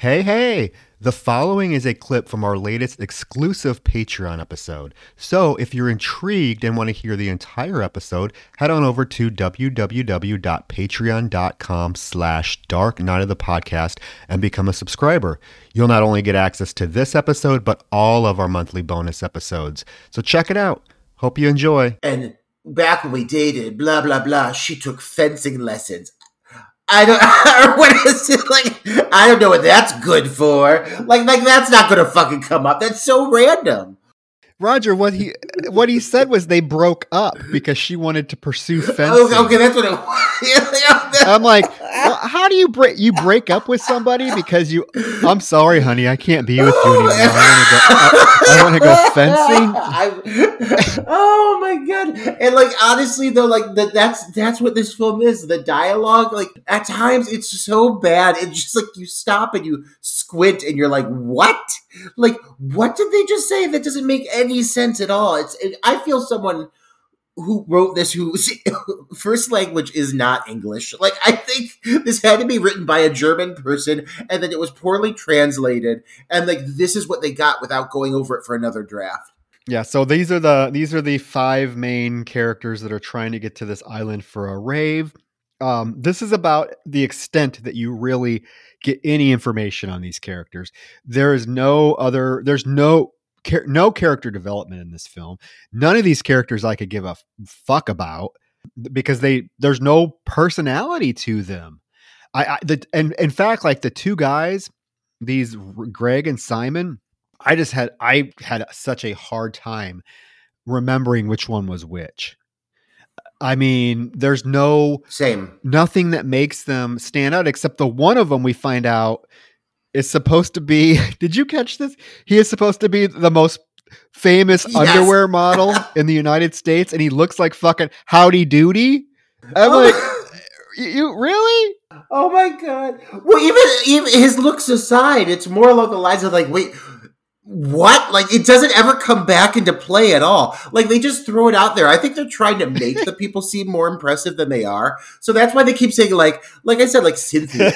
Hey, hey! The following is a clip from our latest exclusive Patreon episode. So if you're intrigued and want to hear the entire episode, head on over to www.patreon.com slash dark night of the podcast and become a subscriber. You'll not only get access to this episode, but all of our monthly bonus episodes. So check it out. Hope you enjoy. And back when we dated, blah blah blah, she took fencing lessons. I don't. what is it like? I don't know what that's good for. Like, like that's not gonna fucking come up. That's so random. Roger, what he what he said was they broke up because she wanted to pursue fencing. Okay, okay that's what it was. I'm like, well, how do you break you break up with somebody because you? I'm sorry, honey, I can't be with you anymore. I want to go. I, want to go fencing. I, oh my god! And like honestly, though, like that that's that's what this film is. The dialogue, like at times, it's so bad. It's just like you stop and you squint and you're like, what? Like, what did they just say? That doesn't make any sense at all. It's. It, I feel someone who wrote this whose first language is not English. Like I think this had to be written by a German person and then it was poorly translated and like this is what they got without going over it for another draft. Yeah, so these are the these are the five main characters that are trying to get to this island for a rave. Um, this is about the extent that you really get any information on these characters. There is no other. There's no char- no character development in this film. None of these characters I could give a fuck about because they there's no personality to them. I, I the and in fact, like the two guys, these Greg and Simon, I just had I had such a hard time remembering which one was which. I mean, there's no same nothing that makes them stand out except the one of them we find out is supposed to be. Did you catch this? He is supposed to be the most famous yes. underwear model in the United States, and he looks like fucking Howdy Doody. I'm oh. like, you really? Oh my god! Well, even, even his looks aside, it's more along the lines of like, wait, what? Like it doesn't ever come back into play at all. Like they just throw it out there. I think they're trying to make the people seem more impressive than they are. So that's why they keep saying like, like I said, like Cynthia,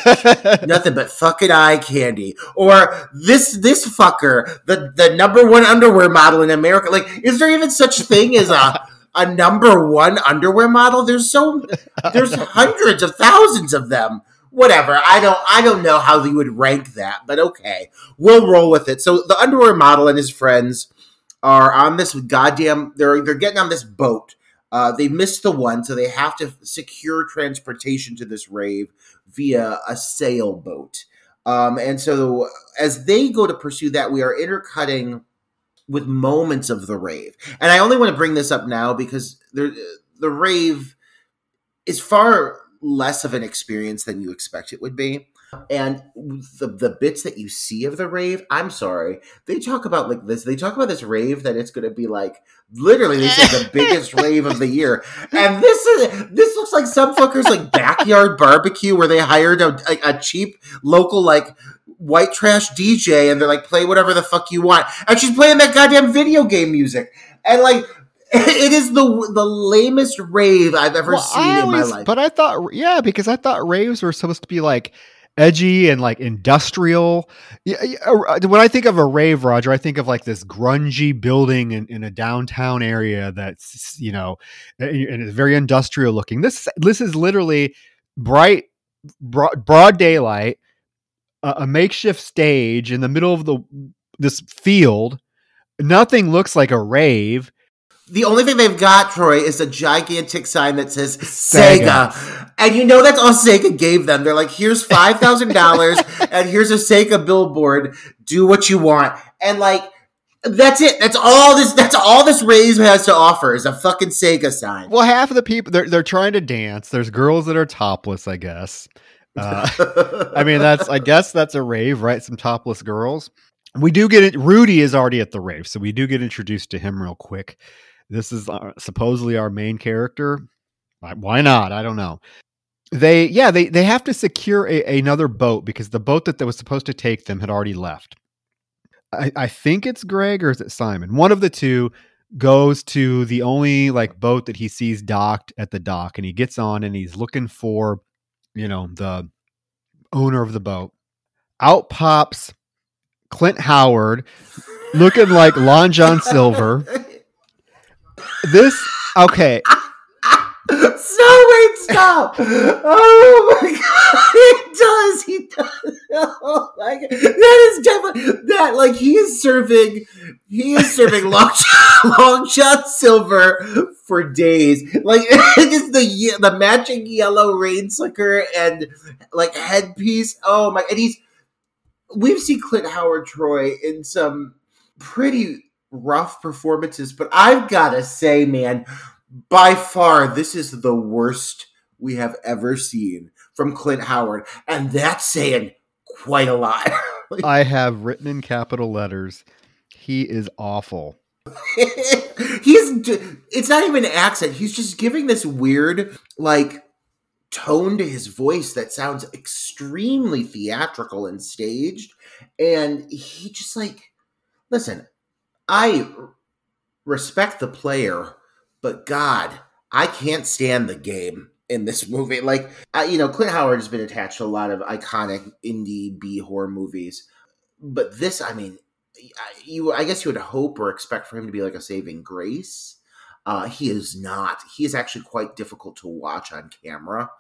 nothing but fucking eye candy, or this this fucker, the the number one underwear model in America. Like, is there even such a thing as a a number one underwear model? There's so there's hundreds of thousands of them whatever. I don't I don't know how you would rank that, but okay. We'll roll with it. So the underwear model and his friends are on this goddamn they're they're getting on this boat. Uh, they missed the one, so they have to secure transportation to this rave via a sailboat. Um, and so as they go to pursue that, we are intercutting with moments of the rave. And I only want to bring this up now because the the rave is far less of an experience than you expect it would be. And the the bits that you see of the rave, I'm sorry, they talk about like this. They talk about this rave that it's going to be like literally they say the biggest rave of the year. And this is this looks like some fuckers like backyard barbecue where they hired a, a, a cheap local like white trash DJ and they're like play whatever the fuck you want. And she's playing that goddamn video game music. And like it is the the lamest rave I've ever well, seen always, in my life. But I thought, yeah, because I thought raves were supposed to be like edgy and like industrial. When I think of a rave, Roger, I think of like this grungy building in, in a downtown area that's you know and it's very industrial looking. This this is literally bright, broad, broad daylight, a, a makeshift stage in the middle of the this field. Nothing looks like a rave the only thing they've got, Troy, is a gigantic sign that says Sega. Sega. And you know that's all Sega gave them. They're like, here's $5,000 and here's a Sega billboard. Do what you want. And like, that's it. That's all this. That's all this rave has to offer is a fucking Sega sign. Well, half of the people they're they're trying to dance. There's girls that are topless, I guess. Uh, I mean, that's I guess that's a rave, right? Some topless girls. We do get it. Rudy is already at the rave, so we do get introduced to him real quick. This is our, supposedly our main character. Why not? I don't know. They yeah they they have to secure a, another boat because the boat that, was supposed to take them had already left. I, I think it's Greg or is it Simon? One of the two goes to the only like boat that he sees docked at the dock and he gets on and he's looking for you know the owner of the boat out pops Clint Howard looking like Long John Silver. This okay. So wait, stop! Oh my god, he does, he does. Oh my god, that is definitely that. Like he is serving, he is serving Long John, Long John Silver for days. Like it is the the matching yellow rain slicker and like headpiece. Oh my, and he's we've seen Clint Howard Troy in some pretty rough performances, but I've gotta say, man, by far this is the worst we have ever seen from Clint Howard, and that's saying quite a lot. I have written in capital letters. He is awful. he's it's not even an accent. He's just giving this weird like tone to his voice that sounds extremely theatrical and staged and he just like listen, I respect the player, but God, I can't stand the game in this movie. Like, I, you know, Clint Howard has been attached to a lot of iconic indie B horror movies, but this, I mean, you, I guess you would hope or expect for him to be like a saving grace. Uh, he is not. He is actually quite difficult to watch on camera.